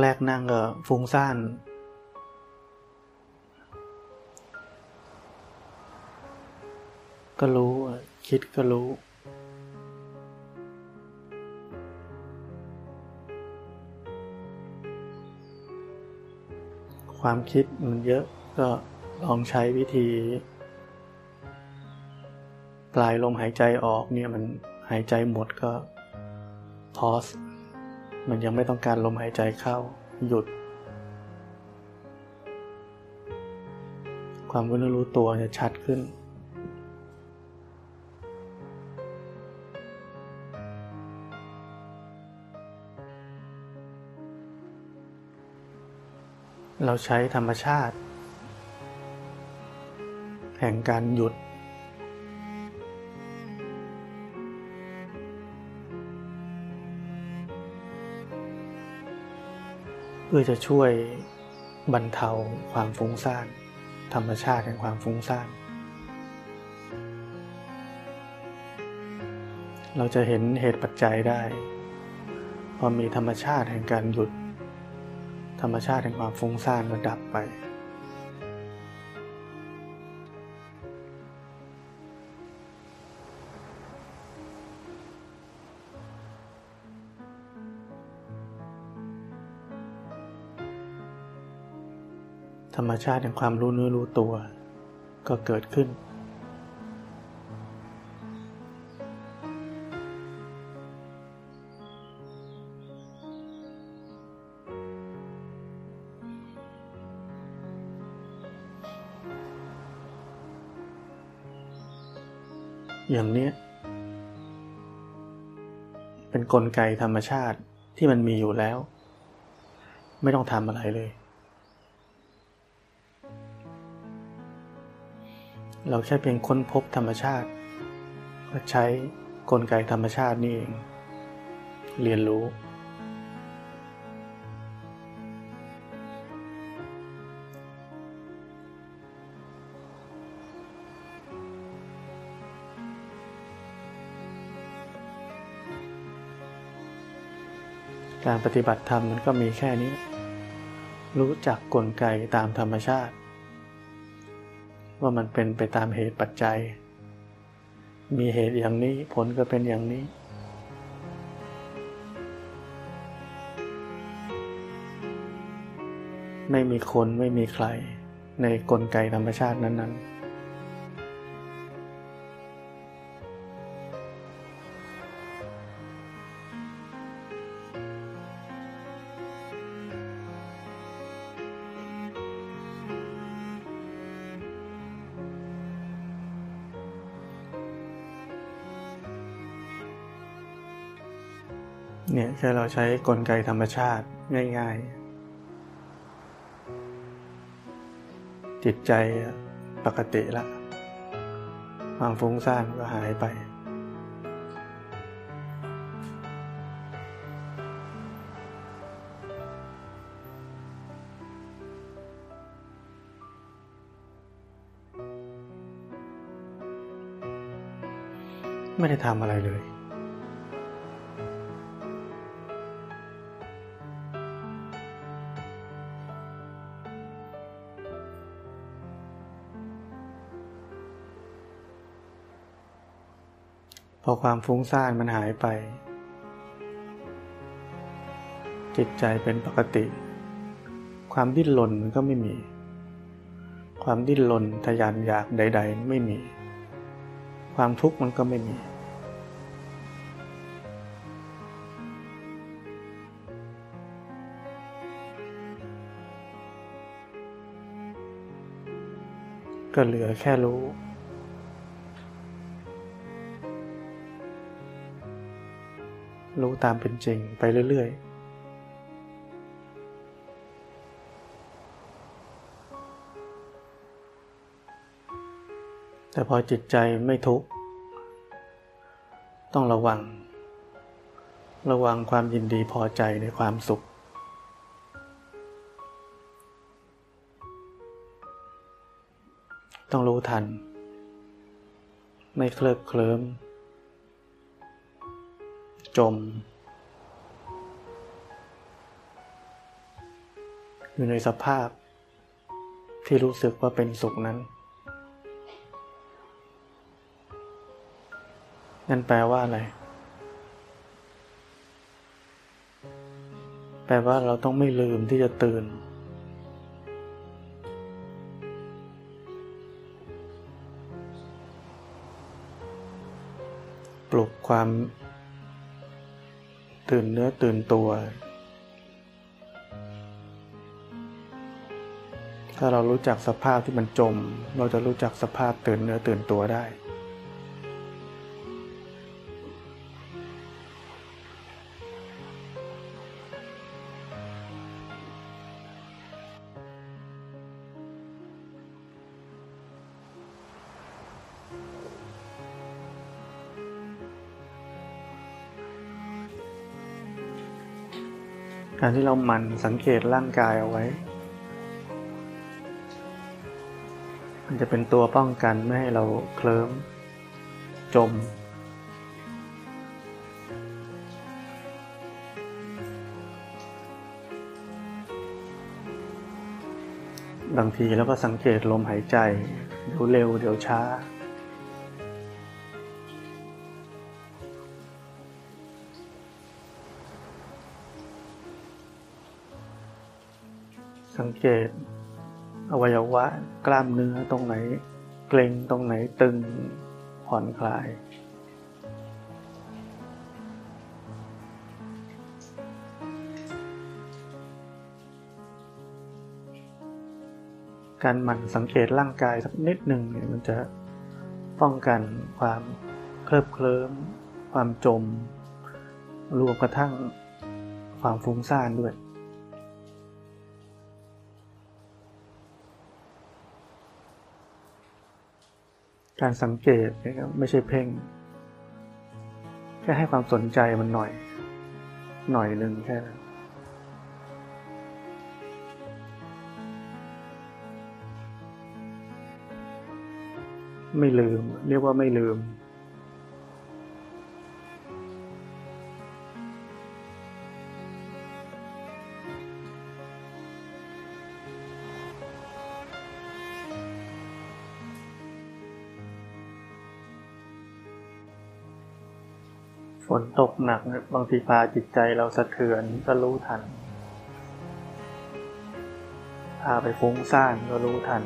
แรกๆนั่งก็ฟุ้งซ่านก็รู้คิดก็รู้ ความคิดมันเยอะก็ลองใช้วิธี ปลายลมหายใจออกเนี่ยมันหายใจหมดก็พอส มันยังไม่ต้องการลมหายใจเข้า หยุด ความรู้รู้ตัวจะชัดขึ้น เราใช้ธรรมชาติ แห่งการหยุด เพื่อจะช่วยบรรเทาความฟุ้งซ่านธรรมชาติแห่งความฟุ้งซ่าน เราจะเห็นเหตุปัจจัยได้ พอมีธรรมชาติแห่งการหยุด ธรรมชาติแห่งความฟุ้งซ่านก็ดับไป ธรรมชาติแห่งความรู้เนื้อรู้ตัว ก็เกิดขึ้น อย่างนี้เป็นนกลไกธรรมชาติที่มันมีอยู่แล้ว ไม่ต้องทำอะไรเลย เราแค่เพียงค้นพบธรรมชาติก็ใช้กลไกธรรมชาตินี่เอง เรียนรู้ การปฏิบัติธรรมมันก็มีแค่นี้ รู้จักกลไกตามธรรมชาติ ว่ามันเป็นไปตามเหตุปัจจัย มีเหตุอย่างนี้ผลก็เป็นอย่างนี้ ไม่มีคนไม่มีใครในกลไกธรรมชาตินั้น ๆ แค่เราใช้กลไกธรรมชาติง่าย ๆ จิตใจปกติละ ความฟุ้งซ่านก็หายไป ไม่ได้ทำอะไรเลย อความฟุ้งซ่านมันหายไป จิตใจเป็นปกติ ความดิ้นรนมันก็ไม่มี ความดิ้นรนทยานอยากใด ๆ ไม่มี ความทุกข์มันก็ไม่มี ก็เหลือแค่รู้ รู้ตามเป็นจริงไปเรื่อยๆแต่พอจิตใจไม่ทุกข์ต้องระวัง ระวังความยินดีพอใจในความสุข ต้องรู้ทัน ไม่เคลิบเคลิ้ม จม อยู่ในสภาพที่รู้สึกว่าเป็นสุขนั้นนั่นแปลว่าอะไร แปลว่าเราต้องไม่ลืมที่จะตื่น ปลุกความ ตื่นเนื้อตื่นตัว ถ้าเรารู้จักสภาพที่มันจม เราจะรู้จักสภาพตื่นเนื้อตื่นตัวได้ การที่เราหมั่นสังเกตร่างกายเอาไว้ มันจะเป็นตัวป้องกันไม่ให้เราเคลิ้ม จม บางทีเราก็สังเกตลมหายใจ เดี๋ยวเร็วเดี๋ยวช้า งเกต อวัยวะ กล้ามเนื้อตรงไหน เกร็งตรงไหนตึงผ่อนคลาย การหมั่นสังเกตร่างกายสักนิดหนึ่งเนี่ยมันจะป้องกันความเคลิบเคลิ้มความจม รวมกระทั่งความฟุ้งซ่านด้วย การสังเกตนะครับไม่ใช่เพ่ง แค่ให้ความสนใจมันหน่อย หน่อยหนึ่งแค่นั้นไม่ลืม เรียกว่าไม่ลืม ตกหนักบางทีพาจิตใจเราสะเทือนก็รู้ทัน พาไปฟุ้งซ่านก็รู้ทัน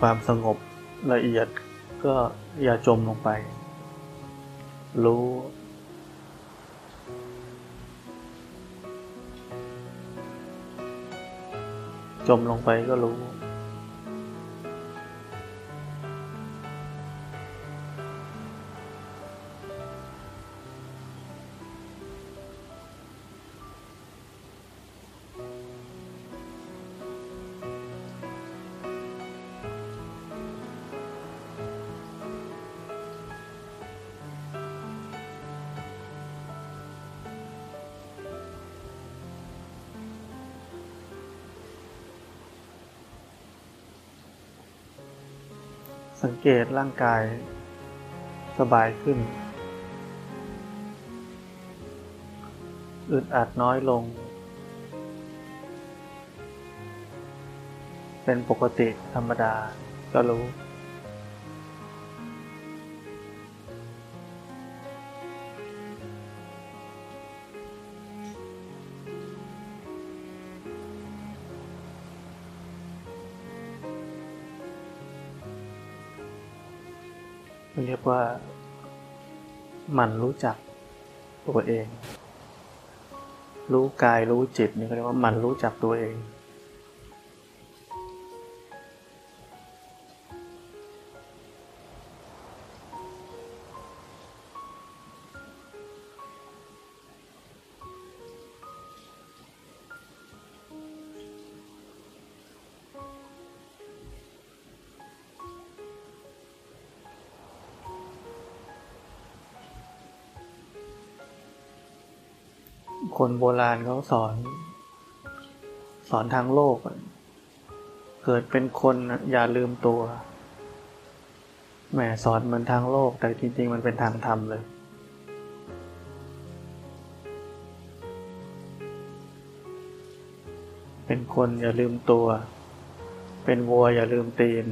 ความสงบละเอียดก็อย่าจมลงไป รู้ จมลงไปก็รู้ สังเกตร่างกายสบายขึ้น อึดอัดน้อยลง เป็นปกติธรรมดาก็รู้ กว่า มันรู้จักตัวเอง รู้กายรู้จิตนี่เขาเรียกว่ามันรู้จักตัวเอง คนโบราณเขาสอน สอนทางโลก เกิดเป็นคนอย่าลืมตัว แหมสอนเหมือนทางโลก แต่จริง ๆ มันเป็นทางธรรมเลย เป็นคนอย่าลืมตัว เป็นวัวอย่าลืมตีน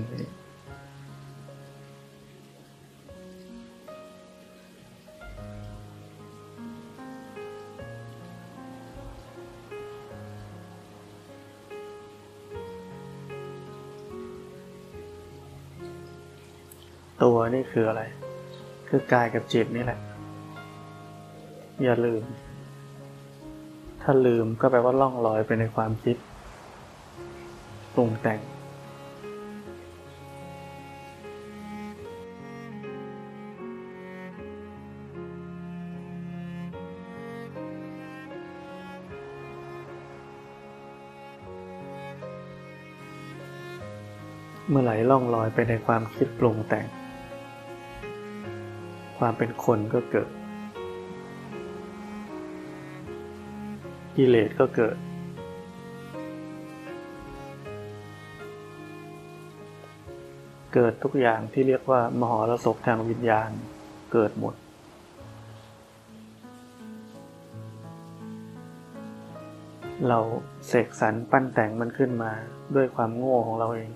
นี่คืออะไร คือกายกับจิตนี่แหละ อย่าลืม ถ้าลืมก็แปลว่าล่องลอยไปในความคิดปรุงแต่งเมื่อไหร่ล่องลอยไปในความคิดปรุงแต่ง ความเป็นคนก็เกิด กิเลสก็เกิด เกิดทุกอย่างที่เรียกว่ามหรสพทางวิญญาณเกิดหมด เราเสกสรรปั้นแต่งมันขึ้นมาด้วยความโง่ของเราเอง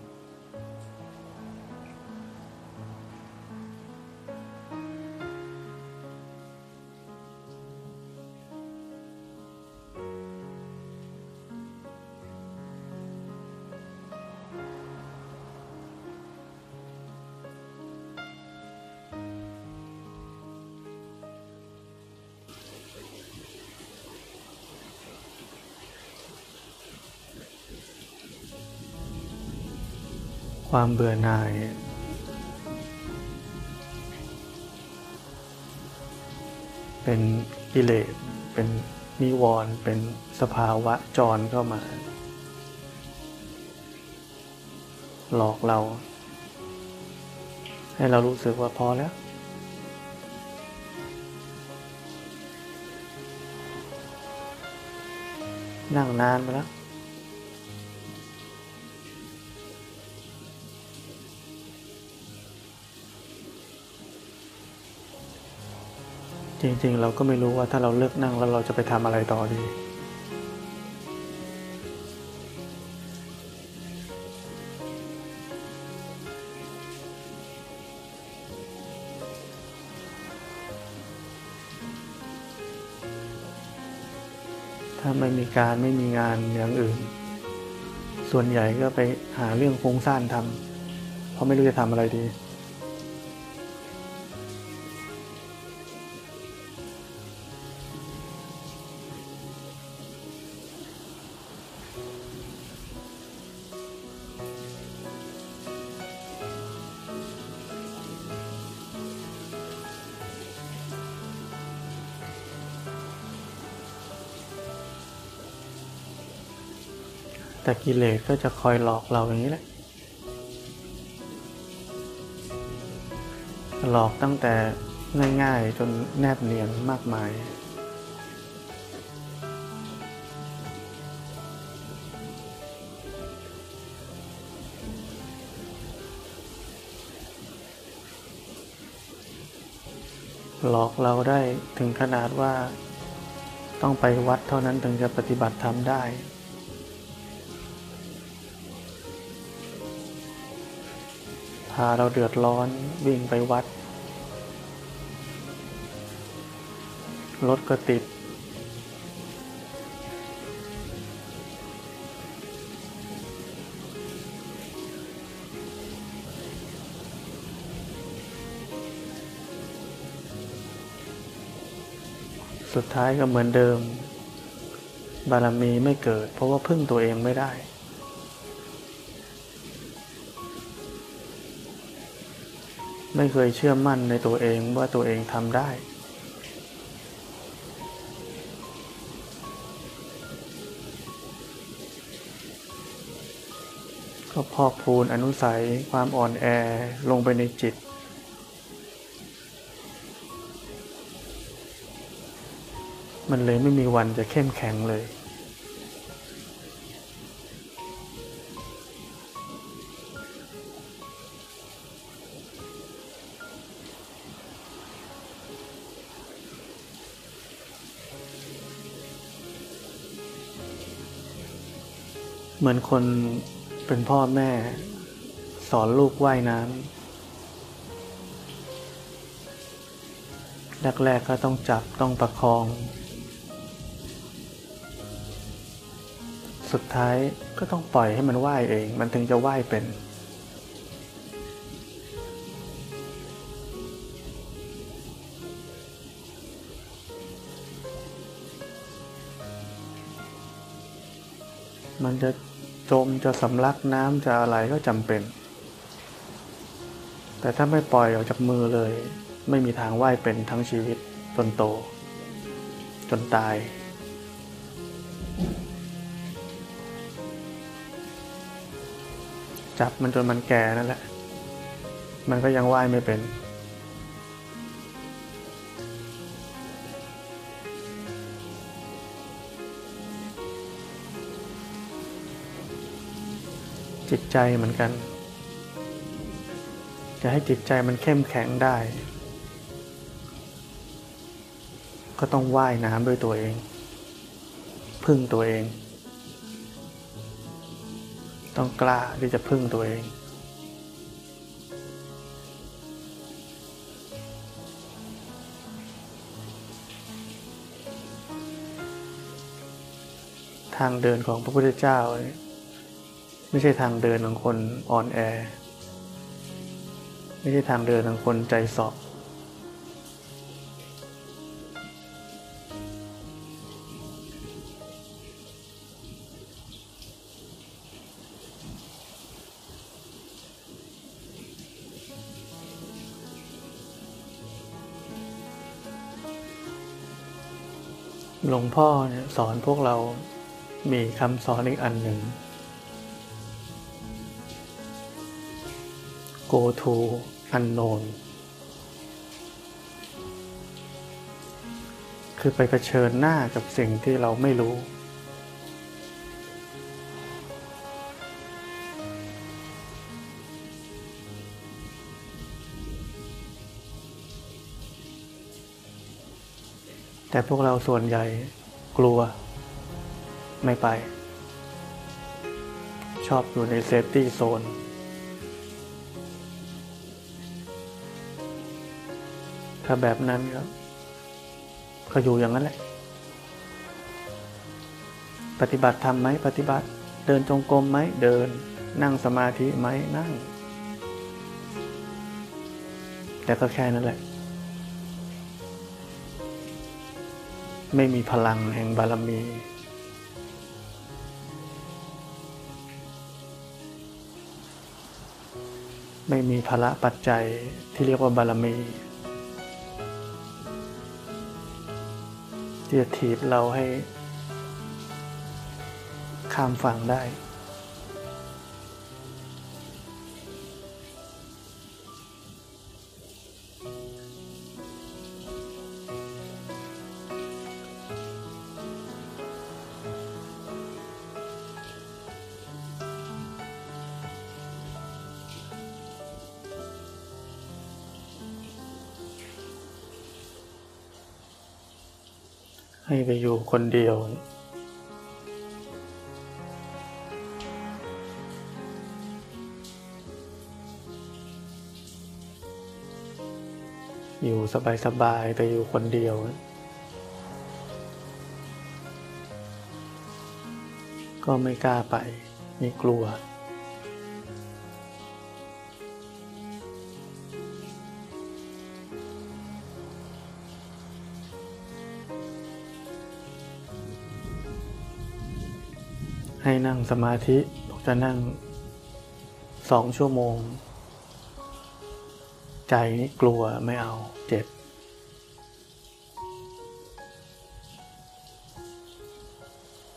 ความเบื่อหน่าย เป็นกิเลส เป็นนิวรณ์เป็นสภาวะจรเข้ามา หลอกเรา ให้เรารู้สึกว่าพอแล้ว นั่งนานไปแล้ว จริง ๆ เราก็ไม่รู้ว่าถ้าเราเลิกนั่งแล้วเราจะไปทำอะไรต่อดี ถ้าไม่มีการไม่มีงานอย่างอื่น ส่วนใหญ่ก็ไปหาเรื่องฟุ้งซ่านทำเพราะไม่รู้จะทำอะไรดี แต่กิเลสก็จะคอยหลอกเราอย่างนี้แหละ หลอกตั้งแต่ง่ายๆ จนแนบเนียนมากมาย หลอกเราได้ถึงขนาดว่าต้องไปวัดเท่านั้นถึงจะปฏิบัติธรรมได้ พาเราเดือดร้อนวิ่งไปวัด รถก็ติด สุดท้ายก็เหมือนเดิม บารมีไม่เกิด เพราะว่าพึ่งตัวเองไม่ได้ ไม่เคยเชื่อมั่นในตัวเองว่าตัวเองทำได้ ก็พอกพูนอนุสัยความอ่อนแอลงไปในจิตมมันเลยไม่มีวันจะเข้มแข็งเลย เหมือนคนเป็นพ่อแม่ สอนลูกว่ายน้ำแรกๆก็ต้องจับต้องประคอง สุดท้ายก็ต้องปล่อยให้มันว่ายเอง มันถึงจะว่ายเป็นมันจะ จมจะสำลักน้ำจะอะไรก็จำเป็น แต่ถ้าไม่ปล่อยออกจากมือเลย ไม่มีทางว่ายเป็นทั้งชีวิตจนโต จนตาย จับมันจนมันแก่นั่นแหละ มันก็ยังว่ายไม่เป็น จิตใจเหมือนกัน จะให้จิตใจมันเข้มแข็งได้ ก็ต้องว่ายน้ำด้วยตัวเอง พึ่งตัวเอง ต้องกล้าที่จะพึ่งตัวเอง ทางเดินของพระพุทธเจ้าเนี่ย ไม่ใช่ทางเดินของคนอ่อนแอ ไม่ใช่ทางเดินของคนใจสอบหลวงพ่อเนี่ยสอนพวกเรามีคำสอนอีกอันหนึ่ง go to unknown คือไปเผชิญหน้ากับสิ่งที่เราไม่รู้ แต่พวกเราส่วนใหญ่กลัว ไม่ไป ชอบอยู่ใน safety zone ถ้าแบบนั้นครับก็อยู่อย่างนั้นแหละ ปฏิบัติทำไหมปฏิบัติ เดินจงกรมไหมเดิน นั่งสมาธิไหมนั่ง แต่ก็แค่นั้นแหละ ไม่มีพลังแห่งบารมีไม่มีภละปัจจัยที่เรียกว่าบารมี ที่จะถีบเราให้ข้ามฝั่งได้ ให้ไปอยู่คนเดียว อยู่สบายๆแต่อยู่คนเดียว ก็ไม่กล้าไป ไมีกลัว ให้นั่งสมาธิจะนั่งสองชั่วโมง ใจนี่กลัวไม่เอาเจ็บ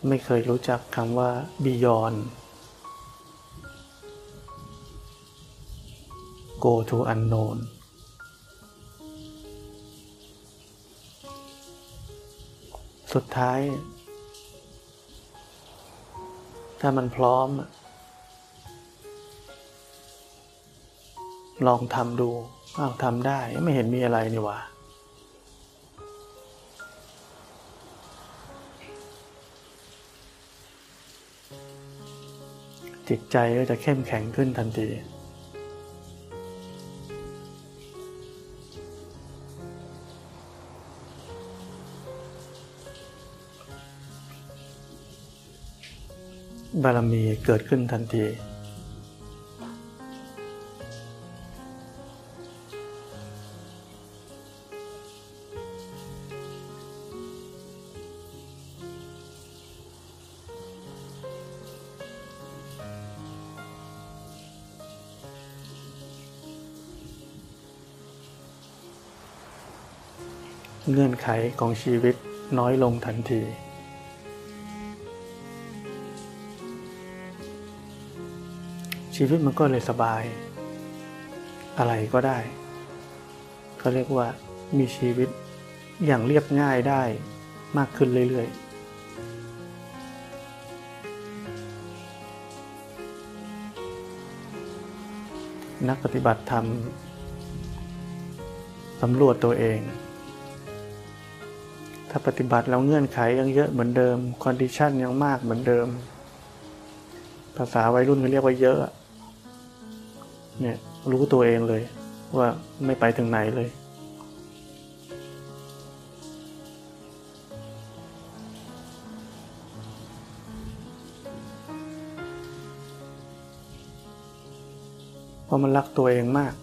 ไม่เคยรู้จักคำว่า beyond go to unknown สุดท้าย ถ้ามันพร้อม ลองทำดูอ้าวทำได้ไม่เห็นมีอะไรนี่วะจิตใจก็จะเข้มแข็งขึ้นทันที บารมีเกิดขึ้นทันที เงื่อนไขของชีวิตน้อยลงทันที ชีวิตมันก็เลยสบาย อะไรก็ได้เขาเรียกว่ามีชีวิตอย่างเรียบง่ายได้มากขึ้นเรื่อย ๆนักปฏิบัติธรรมสำรวจตัวเอง ถ้าปฏิบัติแล้วเงื่อนไขยังเยอะเหมือนเดิม condition ยังมากเหมือนเดิม ภาษาวัยรุ่นเขาเรียกว่าเยอะ รู้ตัวเองเลย ว่าไม่ไปถึงไหนเลย เพราะมันรักตัวเองมาก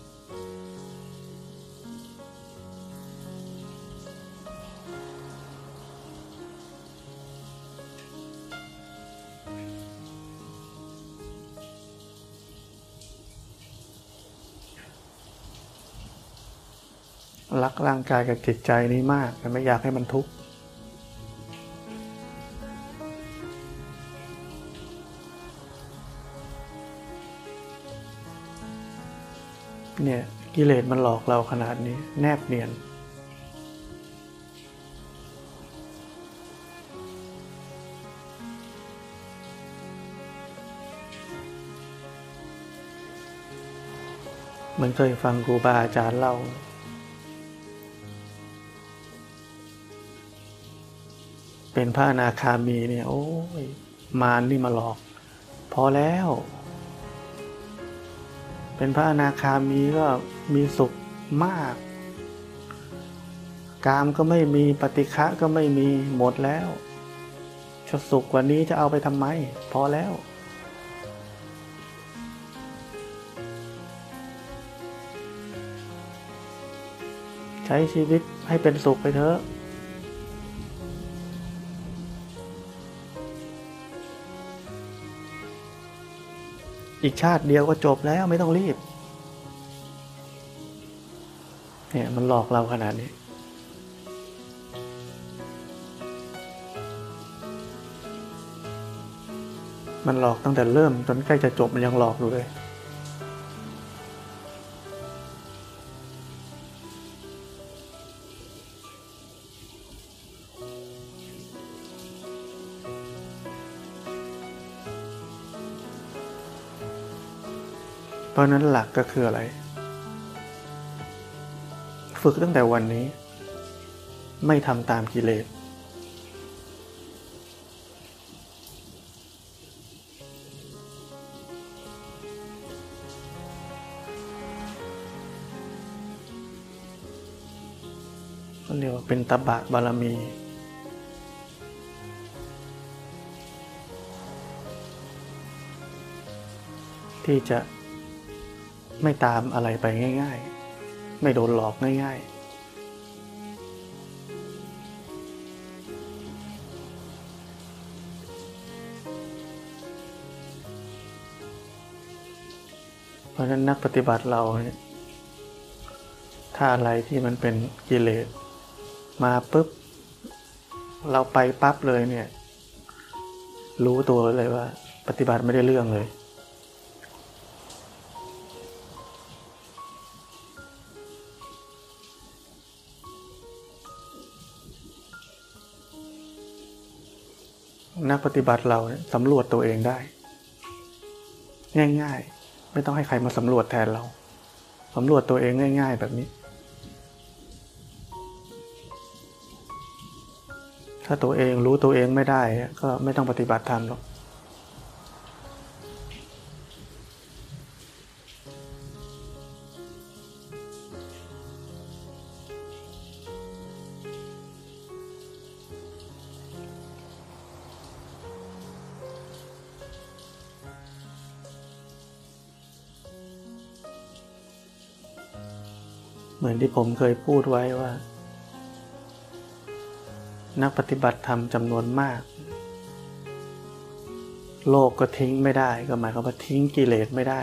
างกายกับจิตใจนี้มากแต่ไม่อยากให้มันทุกข์เนี่ยกิเลสมันหลอกเราขนาดนี้แนบเนียนเมันเคยฟังครูบาอาจารย์เล่า เป็นพระอนาคามีเนี่ย โอ้ย มารนี่มาหลอก พอแล้ว เป็นพระอนาคามีก็มีสุขมาก กามก็ไม่มีปฏิฆะก็ไม่มีหมดแล้วจะสุขกว่านี้จะเอาไปทำไม พอแล้ว ใช้ชีวิตให้เป็นสุขไปเถอะ อีกชาติเดียวก็จบแล้วไม่ต้องรีบ เนี่ยมันหลอกเราขนาดนี้ มันหลอกตั้งแต่เริ่มจนใกล้จะจบมันยังหลอกอยู่เลย ราะนั้นหลักก็คืออะไร ฝึกตั้งแต่วันนี้ ไม่ทำตามกิเลส เรียกว่าเป็นตบะบารมีที่จะ ไม่ตามอะไรไปง่าย ๆ ไม่โดนหลอกง่าย ๆเพราะฉะนั้นนักปฏิบัติเราเนี่ยถ้าอะไรที่มันเป็นกิเลส มาปุ๊บ เราไปปั๊บเลยเนี่ย รู้ตัวเลยว่า ปฏิบัติไม่ได้เรื่องเลย นักปฏิบัติเราสำรวจตัวเองได้ ง่าย ๆ ไม่ต้องให้ใครมาสำรวจแทนเราสำรวจตัวเองง่าย ๆ แบบนี้ ถ้าตัวเองรู้ตัวเองไม่ได้ก็ไม่ต้องปฏิบัติธรรมหรอก ผมเคยพูดไว้ว่า นักปฏิบัติธรรมจำนวนมาก โลกก็ทิ้งไม่ได้ก็หมายความว่าทิ้งกิเลสไม่ได้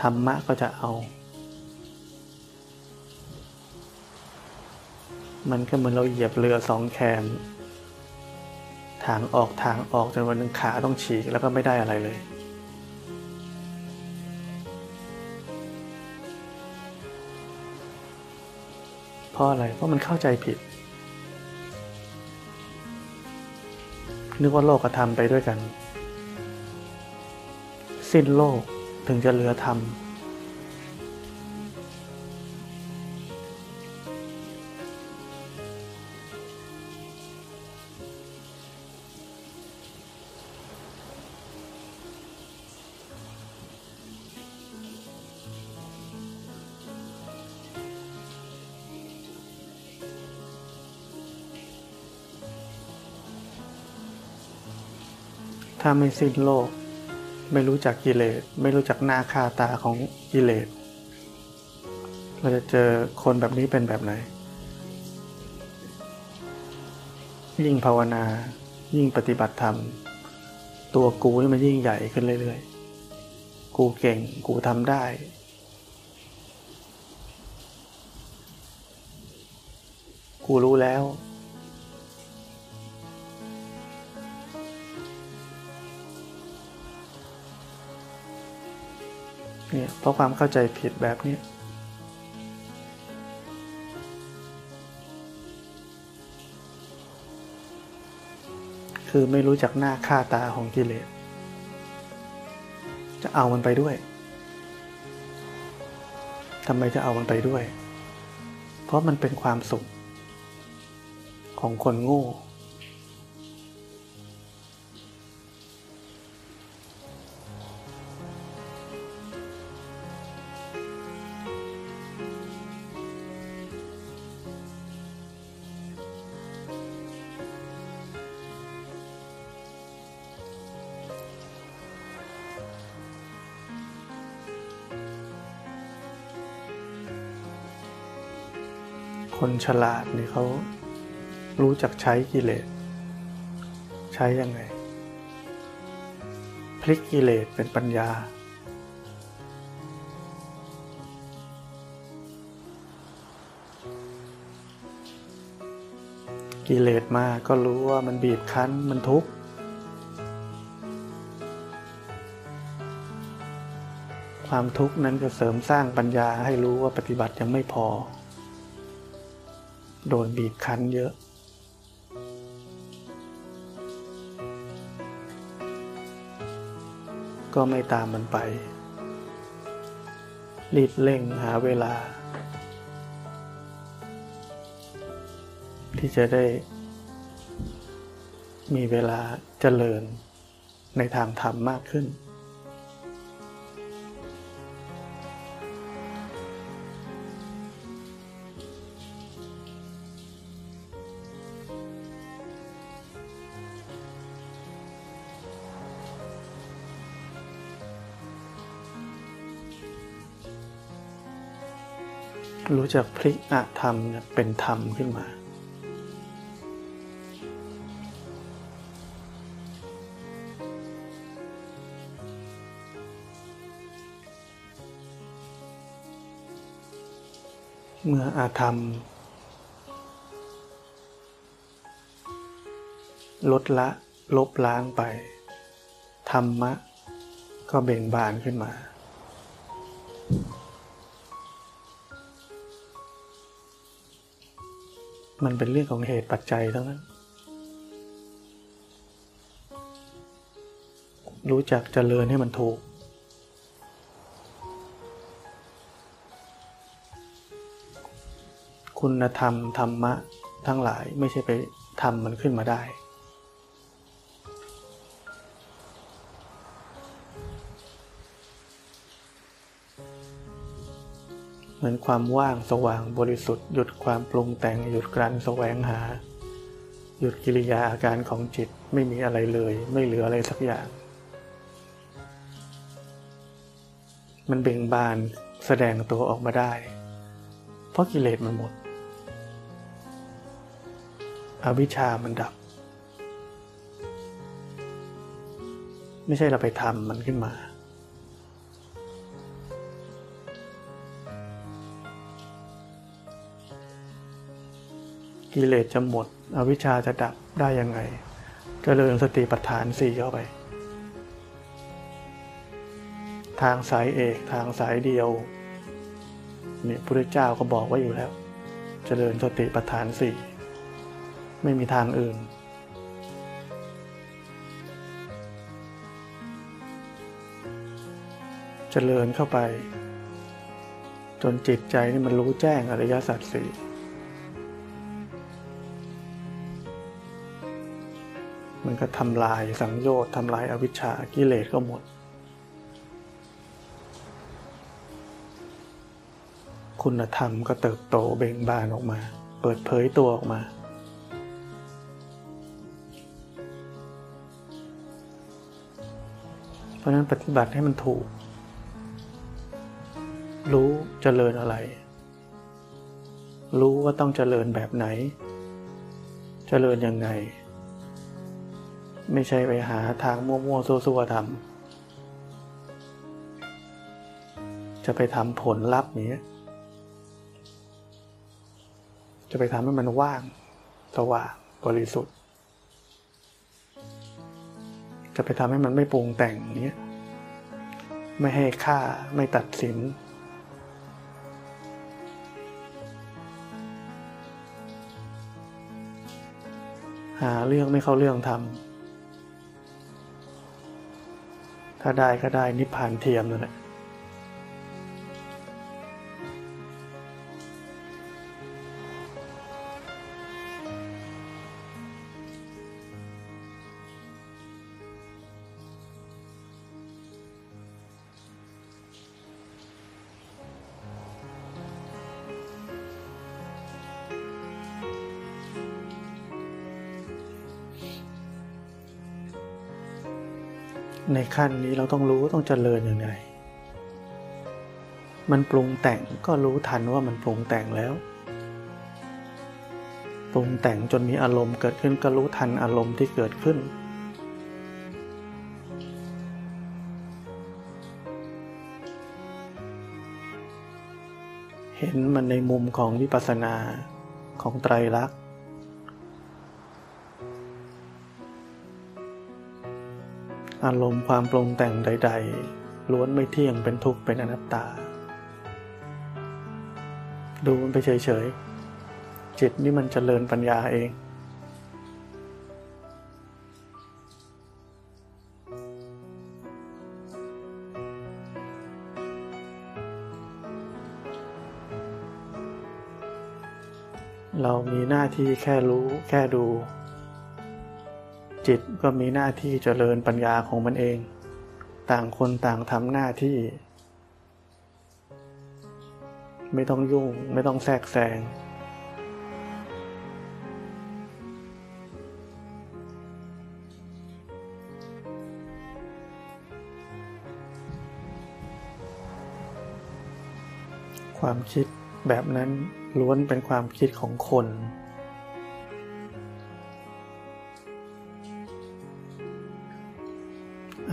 ธรรมะก็จะเอา มันก็เหมือนเราเหยียบเรือสองแคมทางออกทางออกจนวันหนึ่งขาต้องฉีกแล้วก็ไม่ได้อะไรเลย ราะอะไร เพราะมันเข้าใจผิด นึกว่าโลกกับธรรมไปด้วยกัน สิ้นโลกถึงจะเหลือธรรมาไม่สิ้นโลก ไม่รู้จักกิเลส ไม่รู้จักหน้าคาตาของกิเลส เราจะเจอคนแบบนี้เป็นแบบไหน ยิ่งภาวนา ยิ่งปฏิบัติธรรม ตัวกูนี่มันยิ่งใหญ่ขึ้นเรื่อยๆ กูเก่ง กูทำได้ กูรู้แล้ว เนี่ยเพราะความเข้าใจผิดแบบนี้คือไม่รู้จักหน้าค่าตาของกิเลส จะเอามันไปด้วย ทำไมจะเอามันไปด้วย เพราะมันเป็นความสุข ของคนโง่ คนฉลาดนี่เขารู้จักใช้กิเลส ใช้ยังไง พลิกกิเลสเป็นปัญญา กิเลสมาก็รู้ว่ามันบีบคั้นมันทุกข์ความทุกข์นั้นก็เสริมสร้างปัญญาให้รู้ว่าปฏิบัติยังไม่พอ โดนบีบคั้นเยอะ ก็ไม่ตามมันไป รีบเร่งหาเวลา ที่จะได้ มีเวลาเจริญในทางธรรมมากขึ้น รู้จักพลิกอะธรรมเป็นธรรมขึ้นมา เมื่ออาธรรม ลดละลบล้างไป ธรรมะ ก็เบ่งบานขึ้นมา มันเป็นเรื่องของเหตุปัจจัยทั้งนั้น รู้จักเจริญให้มันถูก คุณธรรมธรรมะทั้งหลายไม่ใช่ไปทำมันขึ้นมาได้ เหมือนความว่างสว่างบริสุทธิ์หยุดความปรุงแต่งหยุดการแสวงหา หยุดกิริยาอาการของจิตไม่มีอะไรเลย ไม่เหลืออะไรสักอย่าง มันเบ่งบานแสดงตัวออกมาได้ เพราะกิเลสมันหมด อวิชามันดับ ไม่ใช่เราไปทำมันขึ้นมา กิเลสจะหมด อวิชชาจะดับได้ยังไงจเจริญสติปัฏฐานสี่เข้าไป ทางสายเอกทางสายเดียวนี่พระเจ้าก็บอกไว้อยู่แล้วจเจริญสติปัฏฐานสี่ไม่มีทางอื่น เจริญเข้าไป จนจิตใจนี่มันรู้แจ้งอริยสัจสี่ มันก็ทำลายสังโยชน์ทำลายอวิชชากิเลสก็หมด คุณธรรมก็เติบโตเบ่งบานออกมา เปิดเผยตัวออกมาเพราะนั้นปฏิบัติให้มันถูก รู้เจริญอะไร รู้ว่าต้องเจริญแบบไหนเจริญยังไง ไม่ใช่ไปหาทางมั่วๆซัวๆทำจะไปทำผลลัพธ์นี้จะไปทำให้มันว่าง สว่างบริสุทธิ์ จะไปทำให้มันไม่ปรุงแต่งนี้ไม่ให้ค่าไม่ตัดสิน หาเรื่องไม่เข้าเรื่องทำ ถ้าได้ก็ได้นิพพานเทียมนั่นแหละ ขั้นนี้เราต้องรู้ต้องเจริญยังไง มันปรุงแต่งก็รู้ทันว่ามันปรุงแต่งแล้ว ปรุงแต่งจนมีอารมณ์เกิดขึ้นก็รู้ทันอารมณ์ที่เกิดขึ้น เห็นมันในมุมของวิปัสสนาของไตรลักษณ์ อารมณ์ความปรุงแต่งใด ๆ ล้วนไม่เที่ยงเป็นทุกข์เป็นอนัตตา ดูมันไปเฉยๆ จิตนี่มันจเจริญปัญญาเองเรามีหน้าที่แค่รู้แค่ดู จิตก็มีหน้าที่เจริญปัญญาของมันเอง ต่างคนต่างทำหน้าที่ ไม่ต้องยุ่งไม่ต้องแทรกแซงความคิดแบบนั้นล้วนเป็นความคิดของคน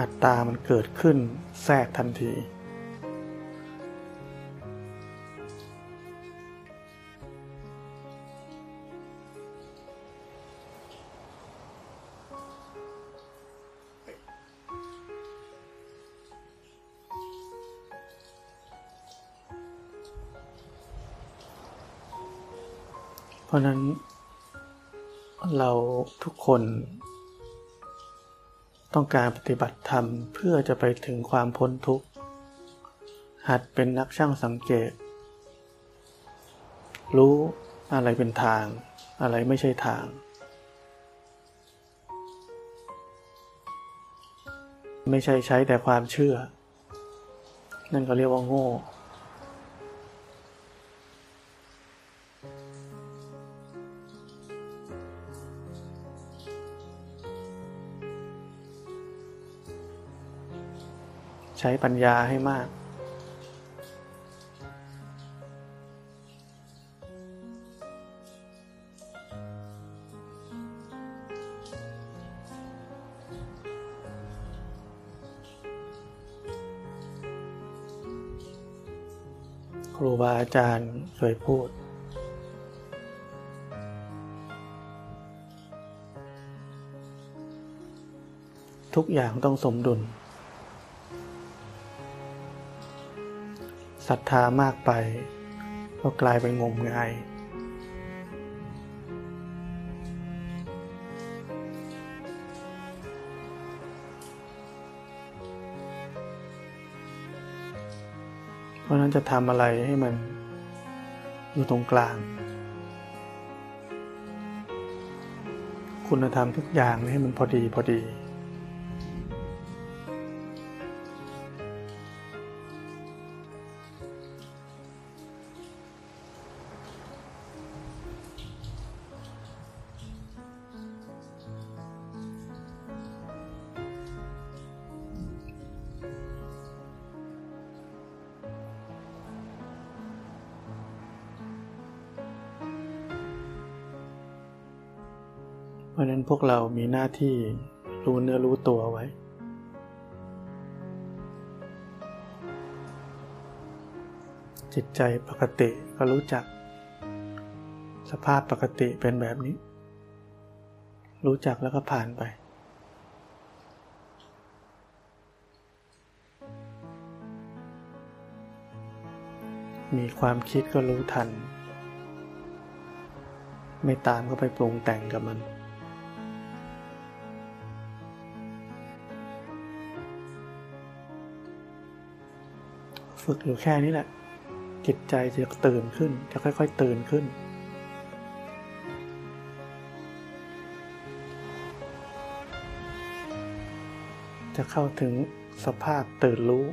อัตตามันเกิดขึ้นแทรกทันที เพราะนั้นเราทุกคน ต้องการปฏิบัติธรรมเพื่อจะไปถึงความพ้นทุกข์ หัดเป็นนักช่างสังเกต รู้อะไรเป็นทาง อะไรไม่ใช่ทาง ไม่ใช่ใช้แต่ความเชื่อ นั่นก็เรียกว่าโง่ ช้ปัญญาให้มาก ครูบาอาจารย์เคยพูดทุกอย่างต้องสมดุล ศรัทธามากไป ก็กลายเป็นงมงาย เพราะนั้นจะทำอะไรให้มันอยู่ตรงกลาง คุณธรรมทุกอย่างให้มันพอดีพอดี เพราะนั้นพวกเรามีหน้าที่รู้เนื้อรู้ตัวไว้ จิตใจปกติก็รู้จัก สภาพปกติเป็นแบบนี้ รู้จักแล้วก็ผ่านไปมีความคิดก็รู้ทัน ไม่ตามก็ไปปรุงแต่งกับมัน ฝึกอยู่แค่นี้แหละ จิตใจจะตื่นขึ้น จะค่อย ๆ ตื่นขึ้น จะเข้าถึงสภาพตื่นรู้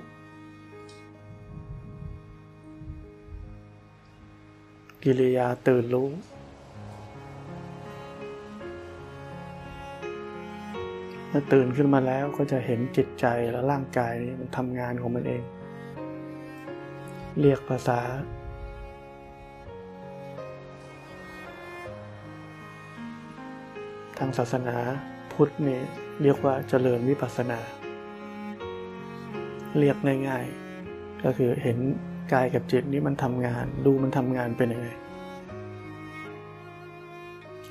กิริยาตื่นรู้ เมื่อตื่นขึ้นมาแล้วก็จะเห็นจิตใจและร่างกายมันทำงานของมันเอง เรียกภาษา ทางศาสนาพุทธเนี่ยเรียกว่าเจริญวิปัสสนา เรียกง่ายๆ ก็คือเห็นกายกับจิตนี้มันทำงาน ดูมันทำงานเป็นยังไง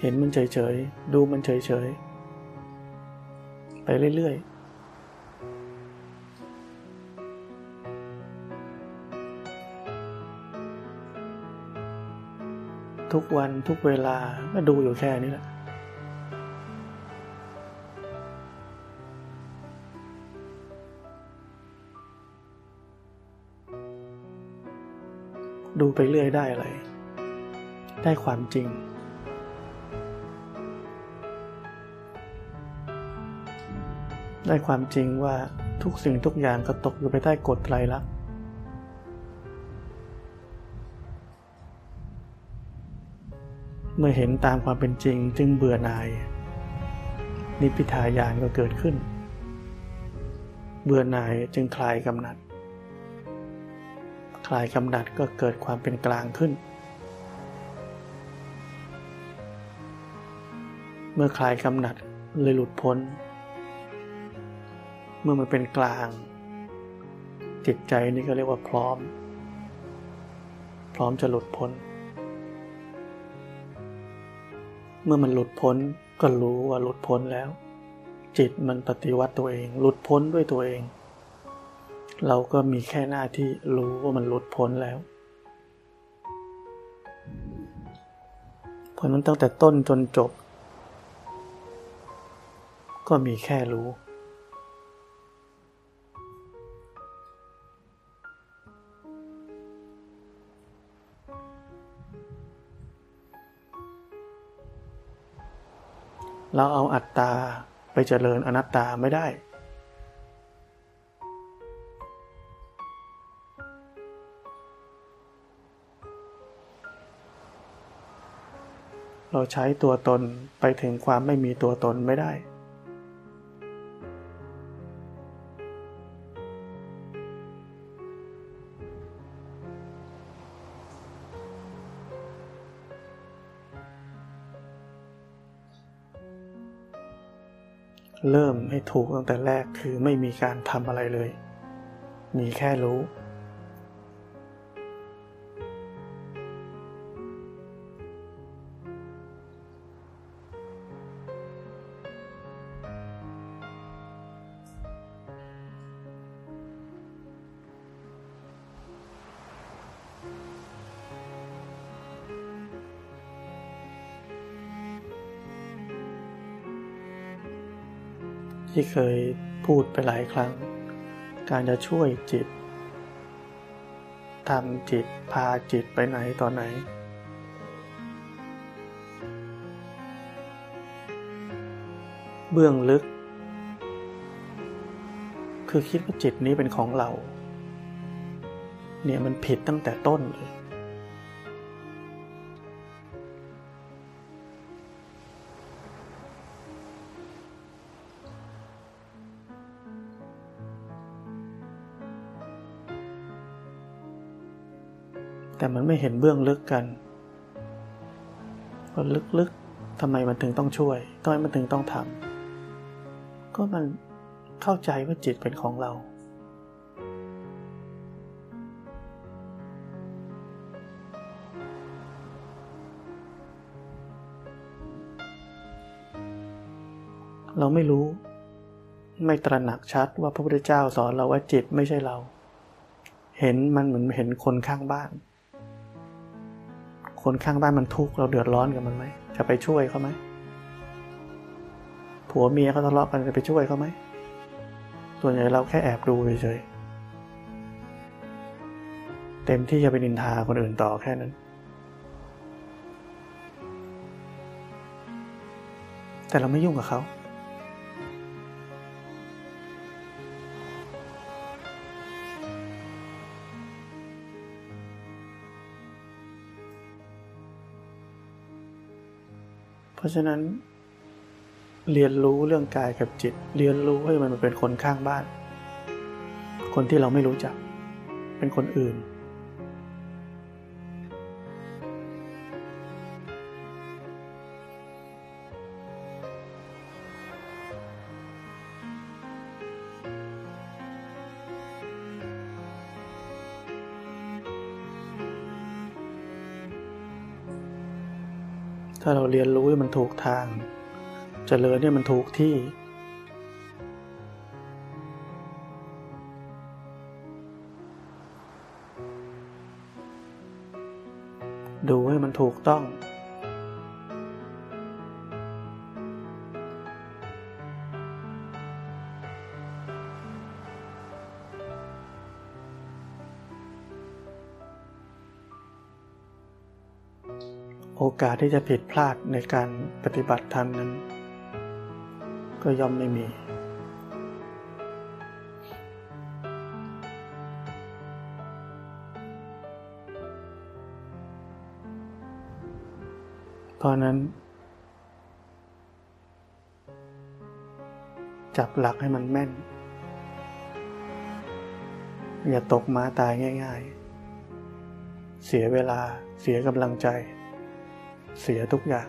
เห็นมันเฉยๆ ดูมันเฉยๆ ไปเรื่อยๆ ทุกวันทุกเวลาก็ดูอยู่แค่นี้แหละดูไปเรื่อยได้อะไร ได้ความจริง ได้ความจริงว่าทุกสิ่งทุกอย่างก็ตกอยู่ไปใต้กฎไตรลักษณ์ มื่อเห็นตามความเป็นจริงจึงเบื่อหน่าย นิพิทายานก็เกิดขึ้น เบื่อหน่ายจึงคลายกำหนัด คลายกำหนัดก็เกิดความเป็นกลางขึ้น เมื่อคลายกำหนัดเลยหลุดพ้น เมื่อมันเป็นกลาง จิตใจนี่ก็เรียกว่าพร้อม พร้อมจะหลุดพ้น เมื่อมันหลุดพ้นก็รู้ว่าหลุดพ้นแล้ว จิตมันปฏิวัติตัวเอง หลุดพ้นด้วยตัวเอง เราก็มีแค่หน้าที่รู้ว่ามันหลุดพ้นแล้วเพราะนั้นตั้งแต่ต้นจนจบ ก็มีแค่รู้ เราเอาอัตตาไปเจริญอนัตตาไม่ได้ เราใช้ตัวตนไปถึงความไม่มีตัวตนไม่ได้ เริ่มให้ถูกตั้งแต่แรกคือไม่มีการทำอะไรเลย มีแค่รู้ ที่เคยพูดไปหลายครั้ง การจะช่วยจิตทำจิตพาจิตไปไหนตอนไหน เบื้องลึก คือคิดว่าจิตนี้เป็นของเรา เนี่ยมันผิดตั้งแต่ต้นเลย แต่มันไม่เห็นเบื้องลึกกันว่าลึกๆทำไมมันถึงต้องช่วยทำไมมันถึงต้องทำก็มันเข้าใจว่าจิตเป็นของเรา เราไม่รู้ ไม่ตระหนักชัดว่าพระพุทธเจ้าสอนเราว่าจิตไม่ใช่เรา เห็นมันเหมือนเห็นคนข้างบ้าน คนข้างบ้านมันทุกข์เราเดือดร้อนกับมันไหมจะไปช่วยเขาไหมผัวเมียเขาทะเลาะกันจะไปช่วยเขาไหมส่วนใหญ่เราแค่แอบดูเฉยๆเต็มที่จะไปนินทาคนอื่นต่อแค่นั้น แต่เราไม่ยุ่งกับเขา ราะฉะนั้น เรียนรู้เรื่องกายกับจิต เรียนรู้ให้มันเป็นคนข้างบ้าน คนที่เราไม่รู้จัก เป็นคนอื่น เรียนรู้ให้มันถูกทางจเจริญเนี่ยมันถูกที่ ดูให้มันถูกต้อง อกาสที่จะผิดพลาดในการปฏิบัติธรรมนั้น ก็ย่อมไม่มี เพราะนั้น จับหลักให้มันแม่น อย่าตกม้าตายง่าย ๆ เสียเวลาเสียกำลังใจ เสียทุกอย่าง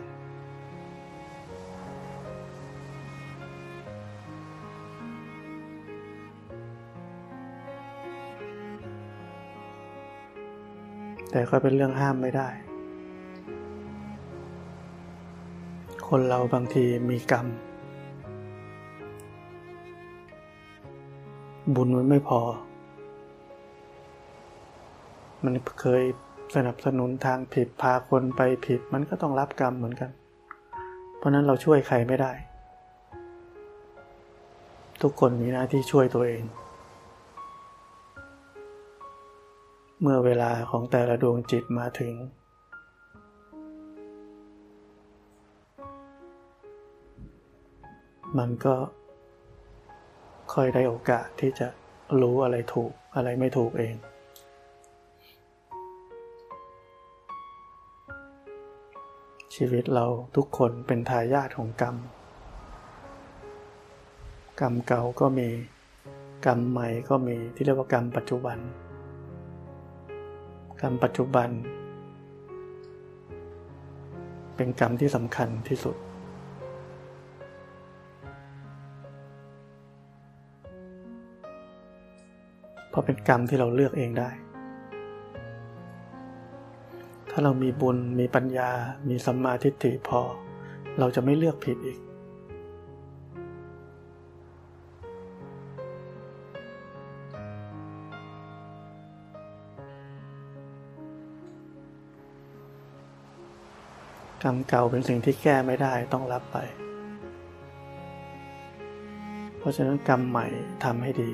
แต่ก็เป็นเรื่องห้ามไม่ได้ คนเราบางทีมีกรรม บุญมันไม่พอ มันเคย สนับสนุนทางผิดพาคนไปผิด มันก็ต้องรับกรรมเหมือนกัน เพราะนั้นเราช่วยใครไม่ได้ ทุกคนมีหน้าที่ช่วยตัวเอง เมื่อเวลาของแต่ละดวงจิตมาถึง มันก็ค่อยได้โอกาสที่จะรู้อะไรถูกอะไรไม่ถูกเอง ชีวิตเราทุกคนเป็นทายาทของกรรม กรรมเก่าก็มี กรรมใหม่ก็มีที่เรียกว่ากรรมปัจจุบัน กรรมปัจจุบัน เป็นกรรมที่สำคัญที่สุด เพราะเป็นกรรมที่เราเลือกเองได้ ถ้าเรามีบุญมีปัญญา มีสัมมาทิฏฐิพอ เราจะไม่เลือกผิดอีก กรรมเก่าเป็นสิ่งที่แก้ไม่ได้ต้องรับไป เพราะฉะนั้นกรรมใหม่ทำให้ดี